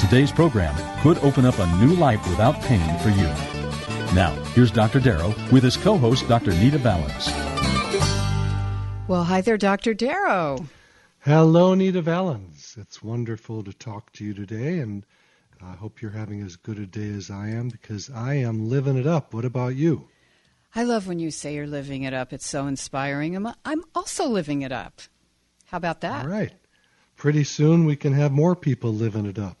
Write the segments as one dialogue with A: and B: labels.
A: Today's program could open up a new life without pain for you. Now, here's Dr. Darrow with his co host, Dr. Nita Valens.
B: Well, hi there, Dr. Darrow.
C: Hello, Nita Valens. It's wonderful to talk to you today, and I hope you're having as good a day as I am because I am living it up. What about you?
B: I love when you say you're living it up. It's so inspiring. I'm, I'm also living it up. How about that?
C: All right. Pretty soon we can have more people living it up.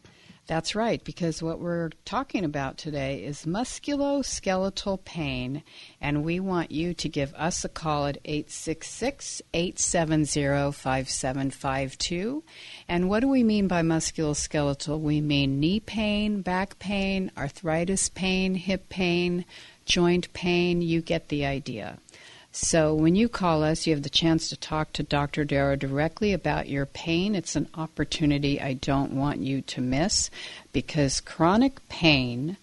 B: That's right, because what we're talking about today is musculoskeletal pain, and we want you to give us a call at 866 870 5752. And what do we mean by musculoskeletal? We mean knee pain, back pain, arthritis pain, hip pain, joint pain. You get the idea. So when you call us, you have the chance to talk to Dr. Darrow directly about your pain. It's an opportunity I don't want you to miss because chronic pain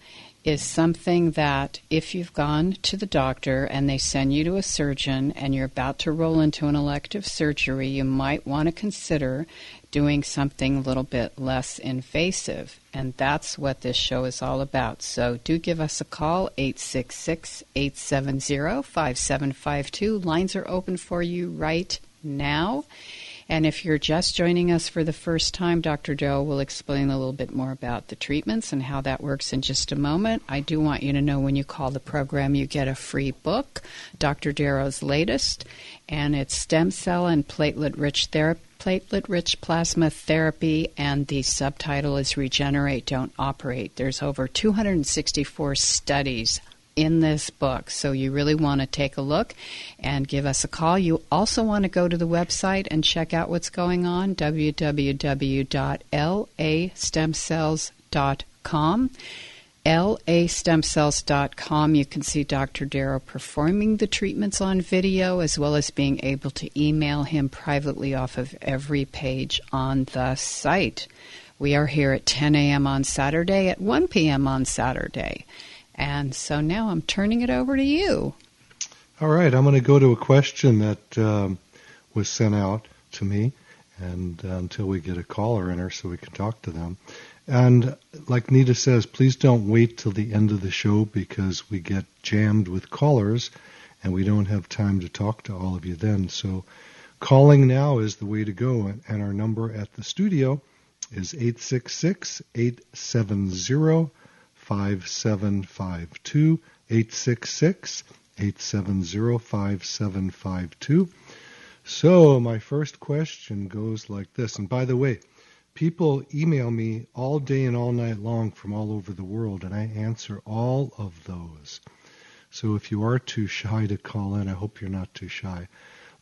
B: is something that if you've gone to the doctor and they send you to a surgeon and you're about to roll into an elective surgery, you might want to consider doing something a little bit less invasive. And that's what this show is all about. So do give us a call, 866 870 5752. Lines are open for you right now. And if you're just joining us for the first time, Dr. Darrow will explain a little bit more about the treatments and how that works in just a moment. I do want you to know when you call the program, you get a free book, Dr. Darrow's latest, and it's Stem Cell and Platelet Rich Therapy platelet rich plasma therapy, and the subtitle is Regenerate, Don't Operate. There's over 264 studies in this book, so you really want to take a look and give us a call. You also want to go to the website and check out what's going on www.lastemcells.com lastemcells.com. You can see Dr. Darrow performing the treatments on video as well as being able to email him privately off of every page on the site. We are here at 10 a.m. on Saturday, at 1 p.m. on Saturday. And so now I'm turning it over to you.
C: All right, I'm going to go to a question that um, was sent out to me, and uh, until we get a caller in her so we can talk to them. And like Nita says, please don't wait till the end of the show because we get jammed with callers and we don't have time to talk to all of you then. So calling now is the way to go. And our number at the studio is 866 870 5752. 866 870 5752. So my first question goes like this. And by the way, people email me all day and all night long from all over the world, and I answer all of those. So if you are too shy to call in, I hope you're not too shy.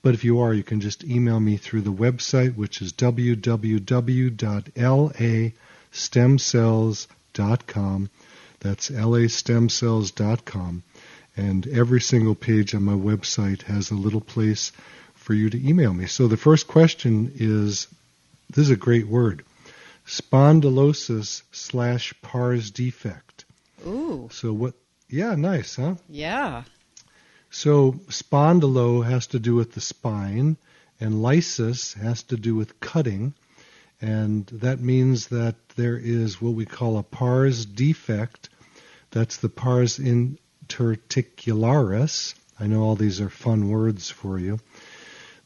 C: But if you are, you can just email me through the website, which is www.lastemcells.com. That's lastemcells.com. And every single page on my website has a little place for you to email me. So the first question is this is a great word. Spondylosis slash pars defect.
B: Ooh.
C: So what? Yeah, nice, huh?
B: Yeah.
C: So spondylo has to do with the spine, and lysis has to do with cutting, and that means that there is what we call a pars defect. That's the pars interarticularis. I know all these are fun words for you.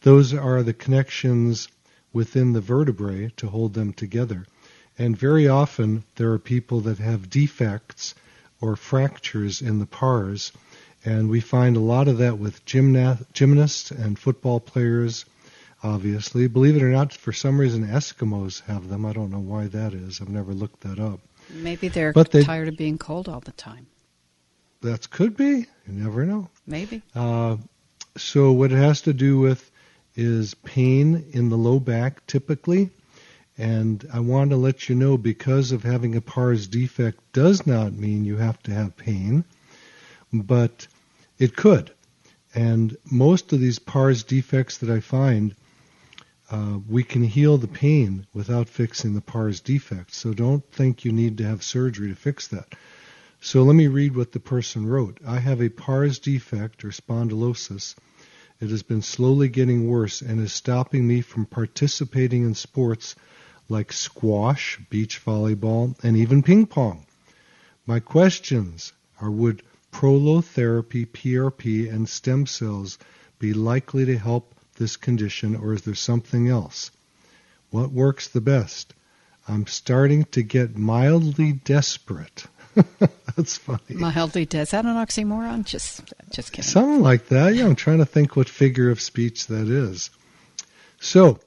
C: Those are the connections within the vertebrae to hold them together. And very often there are people that have defects or fractures in the pars. And we find a lot of that with gymna- gymnasts and football players, obviously. Believe it or not, for some reason, Eskimos have them. I don't know why that is. I've never looked that up.
B: Maybe they're
C: But they-
B: tired of being cold all the time.
C: That could be. You never know.
B: Maybe.
C: Uh, so what it has to do with is pain in the low back typically. And I want to let you know because of having a pars defect does not mean you have to have pain, but it could. And most of these pars defects that I find, uh, we can heal the pain without fixing the pars defect. So don't think you need to have surgery to fix that. So let me read what the person wrote. I have a pars defect or spondylosis. It has been slowly getting worse and is stopping me from participating in sports like squash, beach volleyball, and even ping pong. My questions are would prolotherapy, PRP, and stem cells be likely to help this condition or is there something else? What works the best? I'm starting to get mildly desperate. That's funny.
B: Mildly dead. Is that an oxymoron? Just, just kidding.
C: Something like that. Yeah, I'm trying to think what figure of speech that is. So,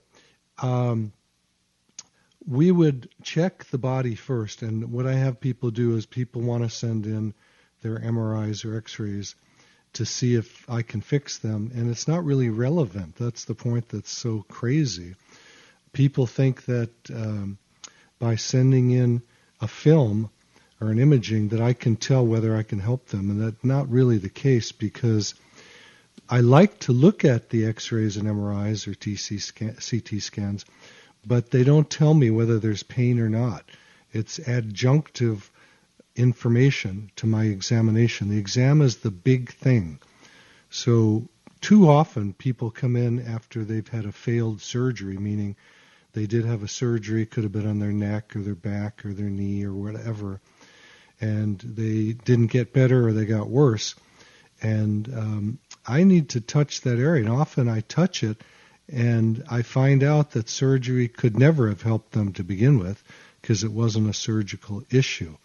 C: um, we would check the body first, and what I have people do is people want to send in their MRIs or X-rays to see if I can fix them, and it's not really relevant. That's the point that's so crazy. People think that um, by sending in a film or an imaging that I can tell whether I can help them, and that's not really the case because I like to look at the X-rays and MRIs or TC scan, CT scans, but they don't tell me whether there's pain or not. It's adjunctive information to my examination. The exam is the big thing. So too often people come in after they've had a failed surgery, meaning they did have a surgery, could have been on their neck or their back or their knee or whatever, and they didn't get better or they got worse. And um, I need to touch that area, and often I touch it, and I find out that surgery could never have helped them to begin with because it wasn't a surgical issue.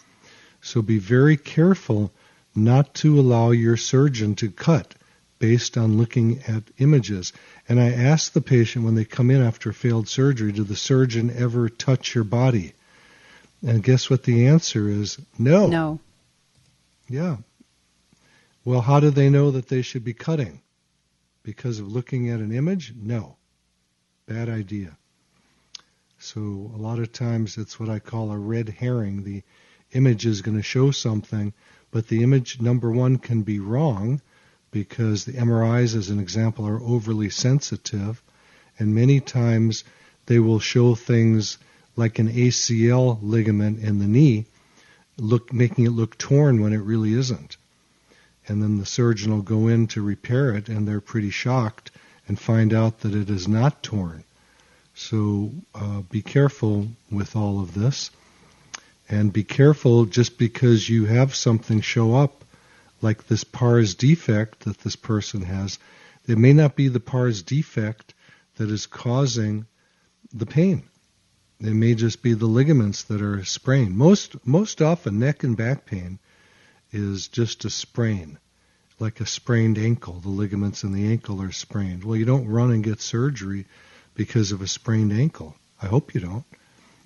C: So be very careful not to allow your surgeon to cut based on looking at images. And I ask the patient when they come in after failed surgery, did the surgeon ever touch your body? And guess what the answer is? No.
B: No.
C: Yeah. Well, how do they know that they should be cutting? Because of looking at an image? No. Bad idea. So a lot of times it's what I call a red herring. The image is going to show something, but the image number one can be wrong because the MRIs, as an example, are overly sensitive, and many times they will show things like an ACL ligament in the knee, look making it look torn when it really isn't. And then the surgeon will go in to repair it, and they're pretty shocked and find out that it is not torn. So uh, be careful with all of this. And be careful just because you have something show up, like this pars defect that this person has. It may not be the pars defect that is causing the pain. It may just be the ligaments that are sprained. Most most often, neck and back pain is just a sprain, like a sprained ankle. The ligaments in the ankle are sprained. Well, you don't run and get surgery because of a sprained ankle. I hope you don't.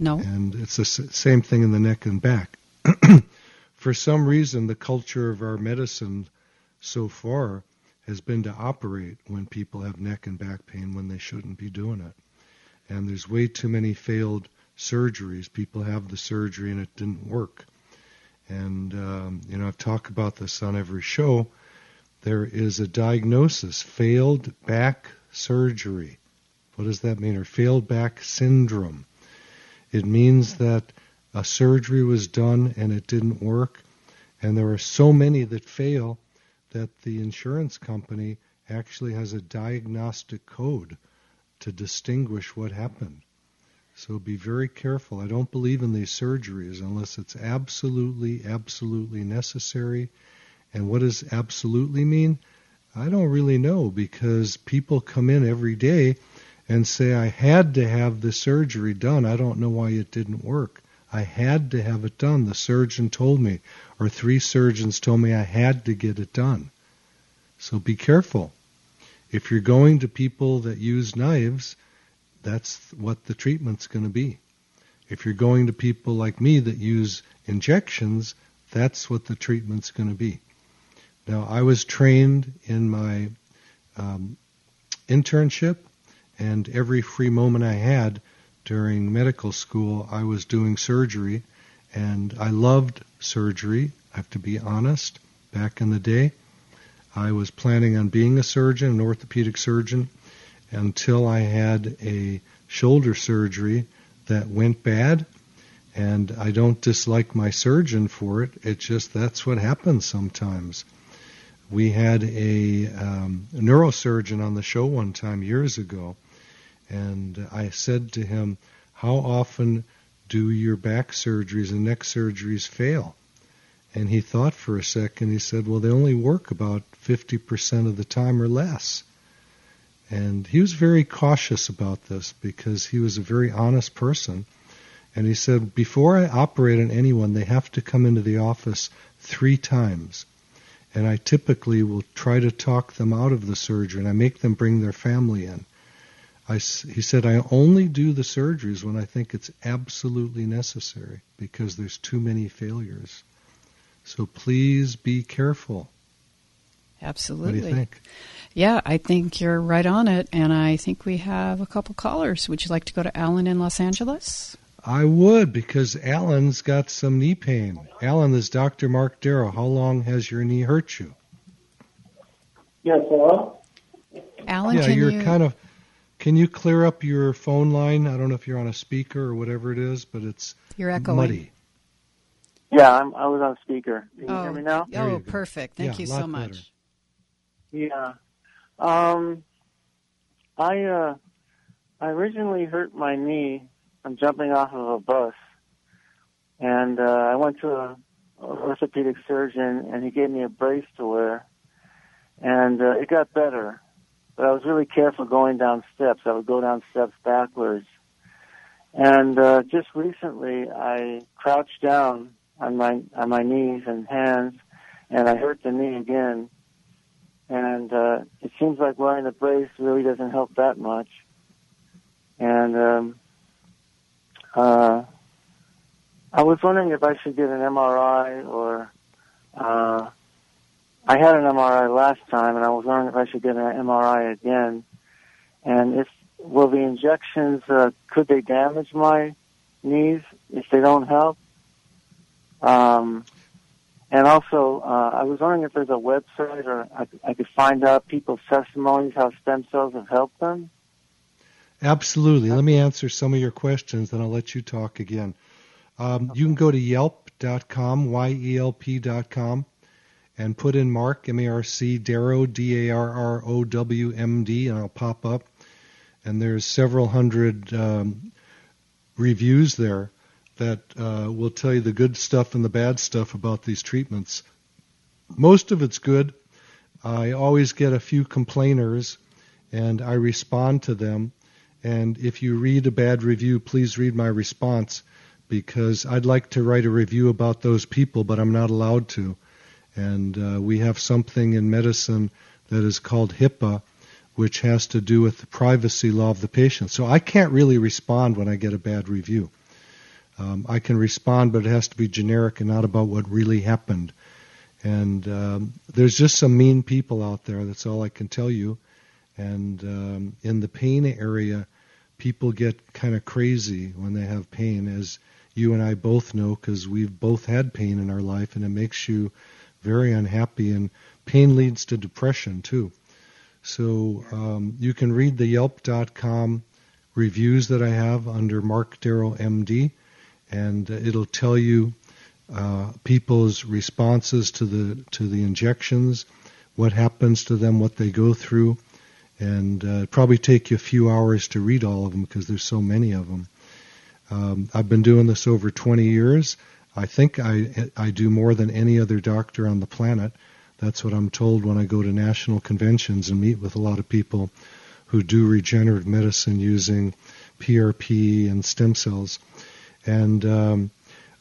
B: No.
C: And it's the same thing in the neck and back. For some reason, the culture of our medicine so far has been to operate when people have neck and back pain when they shouldn't be doing it. And there's way too many failed surgeries. People have the surgery and it didn't work. And, um, you know, I've talked about this on every show. There is a diagnosis, failed back surgery. What does that mean? Or failed back syndrome. It means that a surgery was done and it didn't work. And there are so many that fail that the insurance company actually has a diagnostic code to distinguish what happened. So be very careful. I don't believe in these surgeries unless it's absolutely, absolutely necessary. And what does absolutely mean? I don't really know because people come in every day and say, I had to have the surgery done. I don't know why it didn't work. I had to have it done. The surgeon told me, or three surgeons told me I had to get it done. So be careful. If you're going to people that use knives, that's what the treatment's going to be. If you're going to people like me that use injections, that's what the treatment's going to be. Now, I was trained in my um, internship, and every free moment I had during medical school, I was doing surgery, and I loved surgery. I have to be honest. Back in the day, I was planning on being a surgeon, an orthopedic surgeon, until I had a shoulder surgery that went bad. And I don't dislike my surgeon for it. It's just that's what happens sometimes. We had a, um, neurosurgeon on the show one time years ago, and I said to him, How often do your back surgeries and neck surgeries fail? And he thought for a second. He said, Well, they only work about 50% of the time or less. And he was very cautious about this because he was a very honest person. And he said, Before I operate on anyone, they have to come into the office three times and I typically will try to talk them out of the surgery, and I make them bring their family in. I, he said, I only do the surgeries when I think it's absolutely necessary because there's too many failures. So please be careful.
B: Absolutely.
C: What do you think?
B: Yeah, I think you're right on it, and I think we have a couple callers. Would you like to go to Alan in Los Angeles?
C: I would because Alan's got some knee pain. Alan, this is Dr. Marc Darrow. How long has your knee hurt you?
D: Yes, hello?
B: Alan,
C: yeah,
B: can
C: you're
B: you
C: kind of. Can you clear up your phone line? I don't know if you're on a speaker or whatever it is, but it's
B: you're echoing.
C: muddy.
D: Yeah, I'm, I was on speaker. Can you
B: oh,
D: hear me now?
C: There
B: oh, perfect. Thank
C: Yeah,
B: you
C: lot
B: so much.
C: better.
D: Yeah. Um, I uh, I originally hurt my knee from jumping off of a bus, and uh, I went to a, a orthopedic surgeon, and he gave me a brace to wear, and uh, it got better. But I was really careful going down steps. I would go down steps backwards, and uh, just recently I crouched down on my on my knees and hands, and I hurt the knee again and uh, it seems like wearing the brace really doesn't help that much. And um, uh, I was wondering if I should get an MRI or uh, I had an MRI last time, and I was wondering if I should get an MRI again. And if will the injections uh, could they damage my knees if they don't help? Um, and also, uh, I was wondering if there's a website or I, I could find out people's testimonies how stem cells have helped them.
C: Absolutely. Let me answer some of your questions, then I'll let you talk again. Um, You can go to yelp.com, Y-E-L-P.com, and put in Marc, M-A-R-C, Darrow, D-A-R-R-O-W-M-D, and I'll pop up. And there's several hundred um, reviews there that uh, will tell you the good stuff and the bad stuff about these treatments. Most of it's good. I always get a few complainers, and I respond to them. And if you read a bad review, please read my response because I'd like to write a review about those people, but I'm not allowed to. And uh, we have something in medicine that is called HIPAA, which has to do with the privacy law of the patient. So I can't really respond when I get a bad review. Um, I can respond, but it has to be generic and not about what really happened. And um, there's just some mean people out there. That's all I can tell you. And um, in the pain area, people get kind of crazy when they have pain, as you and I both know, because we've both had pain in our life, and it makes you very unhappy. And pain leads to depression too. So um, you can read the Yelp.com reviews that I have under Marc Darrow MD, and it'll tell you uh, people's responses to the to the injections, what happens to them, what they go through, and uh, probably take you a few hours to read all of them because there's so many of them. Um, I've been doing this over 20 years. I think I I do more than any other doctor on the planet. That's what I'm told when I go to national conventions and meet with a lot of people who do regenerative medicine using PRP and stem cells. And um,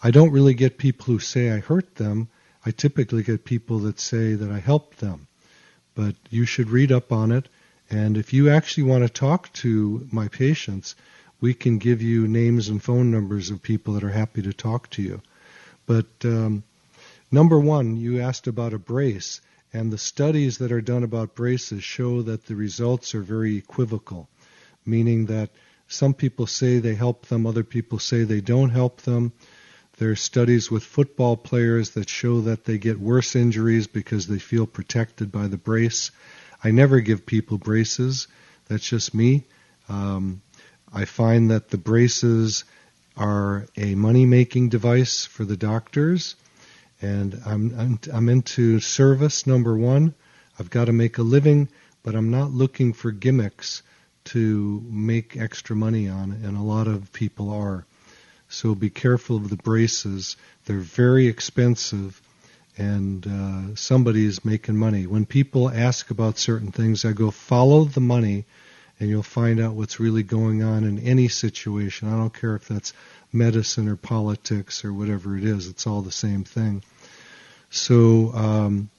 C: I don't really get people who say I hurt them. I typically get people that say that I helped them. But you should read up on it. And if you actually want to talk to my patients, we can give you names and phone numbers of people that are happy to talk to you. But um, number one, you asked about a brace, and the studies that are done about braces show that the results are very equivocal, meaning that some people say they help them, other people say they don't help them. There are studies with football players that show that they get worse injuries because they feel protected by the brace. I never give people braces. That's just me. Um, I find that the braces are a money making device for the doctors. And I'm, I'm, I'm into service, number one. I've got to make a living, but I'm not looking for gimmicks to make extra money on, and a lot of people are. So be careful of the braces. They're very expensive, and uh, somebody's making money. When people ask about certain things, I go, follow the money, and you'll find out what's really going on in any situation. I don't care if that's medicine or politics or whatever it is, it's all the same thing. So, um,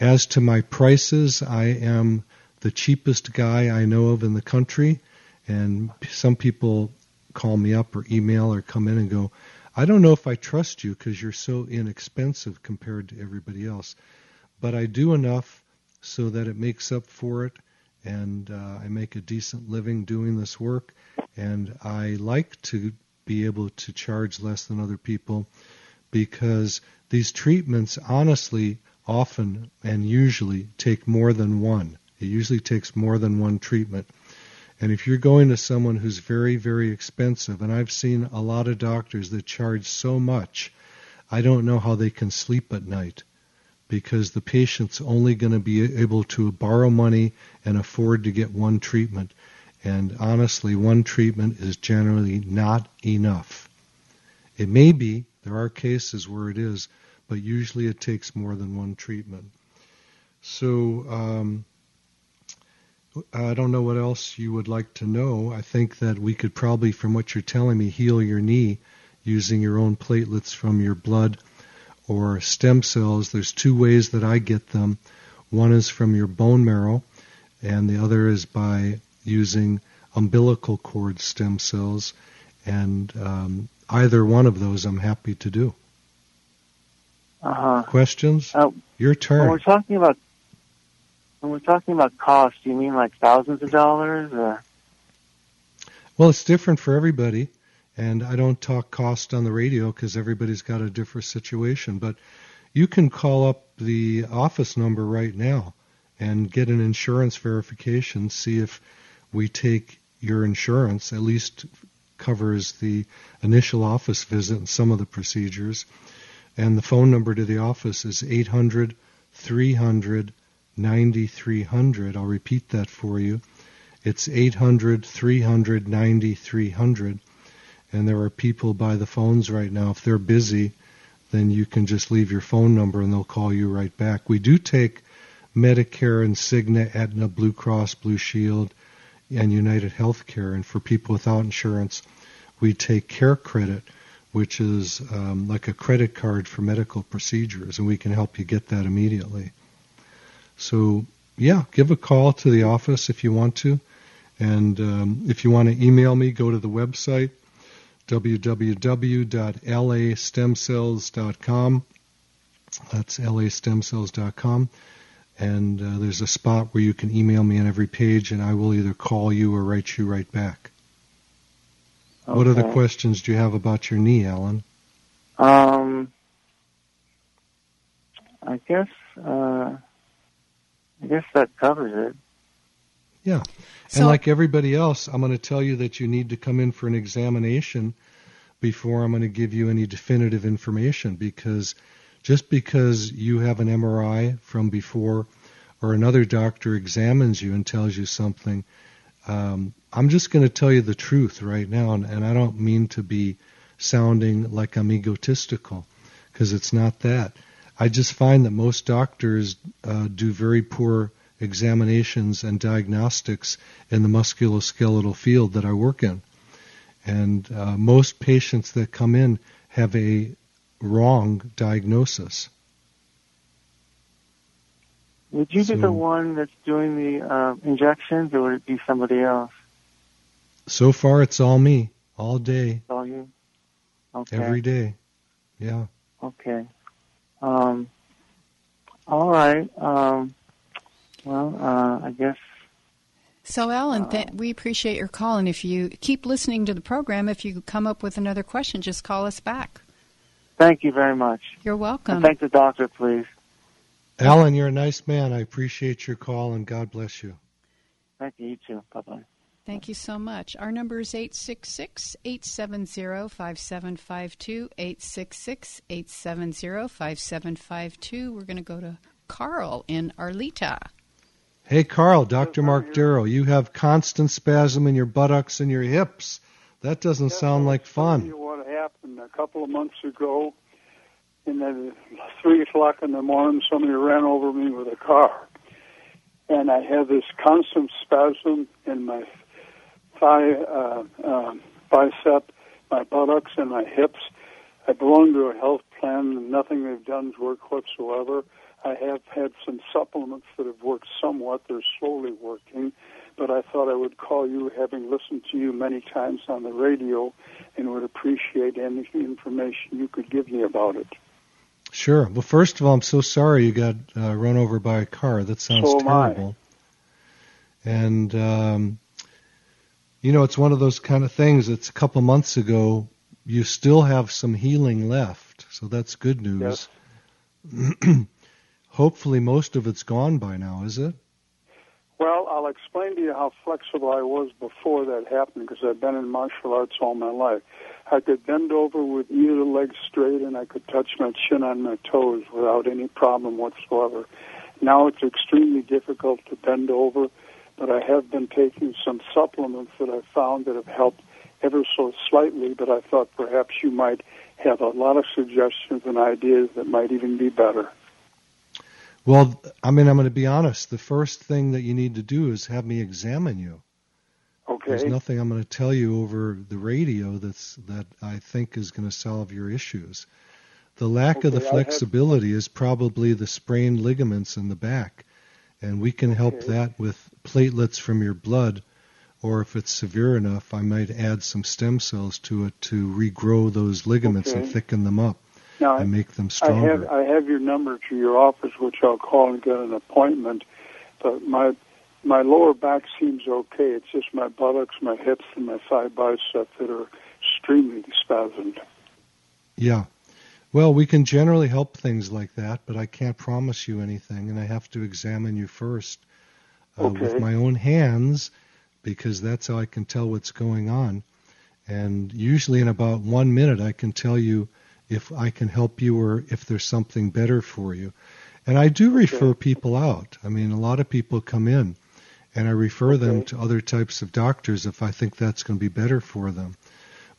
C: as to my prices, I am the cheapest guy I know of in the country, and some people call me up or email or come in and go, I don't know if I trust you because you're so inexpensive compared to everybody else, but I do enough so that it makes up for it, and uh, I make a decent living doing this work, and I like to be able to charge less than other people because these treatments honestly often and usually take more than one. It usually takes more than one treatment. And if you're going to someone who's very, very expensive, and I've seen a lot of doctors that charge so much, I don't know how they can sleep at night because the patient's only going to be able to borrow money and afford to get one treatment. And honestly, one treatment is generally not enough. It may be, there are cases where it is, but usually it takes more than one treatment. So, um, I don't know what else you would like to know. I think that we could probably, from what you're telling me, heal your knee using your own platelets from your blood or stem cells. There's two ways that I get them. One is from your bone marrow, and the other is by using umbilical cord stem cells, and um, either one of those I'm happy to do.
D: Uh-huh.
C: Questions?
D: Uh,
C: Your turn.
D: When we're talking about when we're talking about cost, do you mean like thousands of dollars? Or?
C: Well, it's different for everybody, and I don't talk cost on the radio because everybody's got a different situation. But you can call up the office number right now and get an insurance verification, see if we take your insurance, at least covers the initial office visit and some of the procedures. And the phone number to the office is 800 300 9300. I'll repeat that for you. It's 800 300 9300. And there are people by the phones right now. If they're busy, then you can just leave your phone number and they'll call you right back. We do take Medicare and Cigna, Aetna, Blue Cross, Blue Shield, and United Healthcare. And for people without insurance, we take Care Credit, which is um, like a credit card for medical procedures, and we can help you get that immediately. So, yeah, give a call to the office if you want to. And um, if you want to email me, go to the website www.lastemcells.com. That's lastemcells.com and uh, there's a spot where you can email me on every page, and I will either call you or write you right back. Okay. What other questions do you have about your knee, Alan?
D: Um, I guess uh, I guess that covers it.
C: Yeah, so, and like everybody else, I'm going to tell you that you need to come in for an examination before I'm going to give you any definitive information because just because you have an MRI from before or another doctor examines you and tells you something, um, I'm just going to tell you the truth right now, and, and I don't mean to be sounding like I'm egotistical because it's not that. I just find that most doctors uh, do very poor examinations and diagnostics in the musculoskeletal field that I work in. And uh, most patients that come in have a wrong diagnosis.
D: Would you
C: So-
D: be the one that's doing the uh, injections, or would it be somebody else?
C: So far, it's all me, all day,
D: All you? Okay.
C: every day. Yeah.
D: Okay. Um. All right. Um. Well, uh, I guess.
B: So, Alan, th- we appreciate your call. And if you keep listening to the program, if you come up with another question, just call us back.
D: Thank you very much.
B: You're
D: And
B: welcome.
D: thank the doctor, please.
C: Alan, you're a nice man. I appreciate your call, and God bless you.
D: Thank you. You too. Bye bye.
B: Thank you so much. Our number is 866 870 5752. 866 870 5752. We're going to go to Carl in Arleta.
C: Hey, Carl, Dr. Marc Darrow, you have constant spasm in your buttocks and your hips. That doesn't sound like fun.
E: you what happened a couple of months ago. And then three o'clock in the morning, somebody ran over me with a car, and I had this constant spasm in my thigh, uh, um, bicep, my buttocks, and my hips. I belong to a health plan, and nothing they've done has worked whatsoever. I have had some supplements that have worked somewhat. They're slowly working, but I thought I would call you, having listened to you many times on the radio, and would appreciate any information you could give me about it.
C: Sure. Well, first of all, I'm so sorry you got uh, run over by a car. That sounds
E: So am I.
C: terrible. And um, you know, it's one of those kind of things. It's a couple months ago. You still have some healing left, so that's good news. Hopefully, most of it's gone by now. Is it?
E: Well, I'll explain to you how flexible I was before that happened because I've been in martial arts all my life. I could bend over with either leg straight and I could touch my chin on my toes without any problem whatsoever. Now it's extremely difficult to bend over, but I have been taking some supplements that I found that have helped ever so slightly, but I thought perhaps you might have a lot of suggestions and ideas that might even be better.
C: Well, I mean, I'm going to be honest. The first thing that you need to do is have me examine you.
E: Okay?
C: There's nothing I'm going to tell you over the radio that's that I think is going to solve your issues. The lack of the
E: Okay, I have-
C: flexibility is probably the sprained ligaments in the back, and we can help that with platelets from your blood, or if it's severe enough, I might add some stem cells to it to regrow those ligaments and thicken them up
E: Now,
C: and make them
E: I
C: stronger.
E: have I have your number to your office, which I'll call and get an appointment. But my my lower back seems okay. It's just my buttocks, my hips, and my thigh bicep that are extremely spasmed.
C: Yeah. Well, we can generally help things like that, but I can't promise you anything, and I have to examine you first uh,
E: Okay.
C: with my own hands because that's how I can tell what's going on. And usually, in about one minute, I can tell you if I can help you or if there's something better for you. And I do refer people out. I mean, a lot of people come in, and I refer them to other types of doctors if I think that's going to be better for them.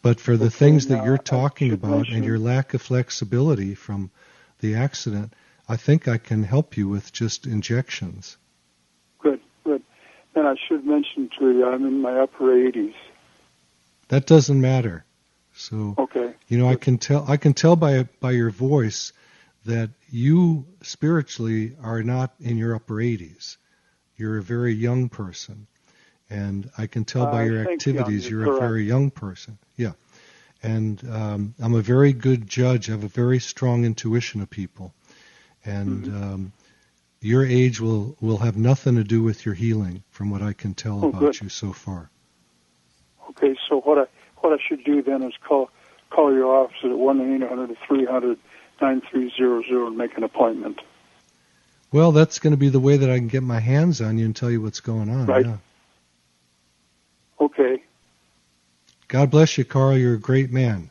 C: But for the
E: Okay,
C: things that you're talking about and your lack of flexibility from the accident, I think I can help you with just injections.
E: Good, good. And I should mention to you, I'm in my upper 80s.
C: That doesn't matter. So
E: Okay.
C: you know, I can tell I can tell by by your voice that you spiritually are not in your upper 80s. You're a very young person, and I can tell by your activities
E: you're
C: you're a very young person. Yeah, and um, I'm a very good judge. I have a very strong intuition of people, and
E: Mm-hmm.
C: um, your age will will have nothing to do with your healing, from what I can tell
E: Oh,
C: about
E: good.
C: you so far.
E: Okay. So what I what I should do then is call call your office at one eight hundred three hundred nine three zero zero and make an appointment.
C: Well, that's going to be the way that I can get my hands on you and tell you what's going on.
E: Right.
C: Yeah.
E: Okay.
C: God bless you, Carl. You're a great man.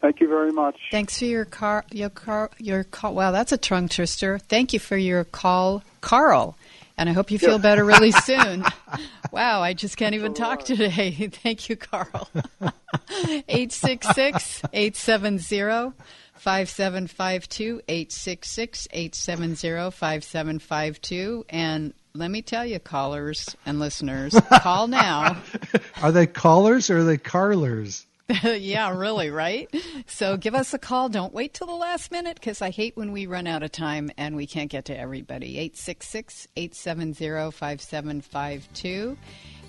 E: Thank you very much.
B: Thanks for your car, your car, your call. Wow, that's a tongue twister. Thank you for your call, Carl. And I hope you feel better really soon. Wow, I just can't even talk today. Thank you, Carl. 866 870 5752. 866 870 5752. And let me tell you, callers and listeners, call now.
C: Are they callers or are they carlers?
B: yeah, really, right? So give us a call. Don't wait till the last minute because I hate when we run out of time and we can't get to everybody. 866 870 5752.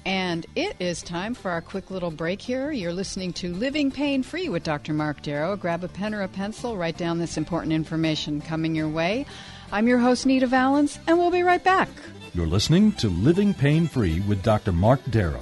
B: And it is time for our quick little break here. You're listening to Living Pain Free with Dr. Marc Darrow. Grab a pen or a pencil, write down this important information coming your way. I'm your host, Nita Valens, and we'll be right back.
A: You're listening to Living Pain Free with Dr. Marc Darrow.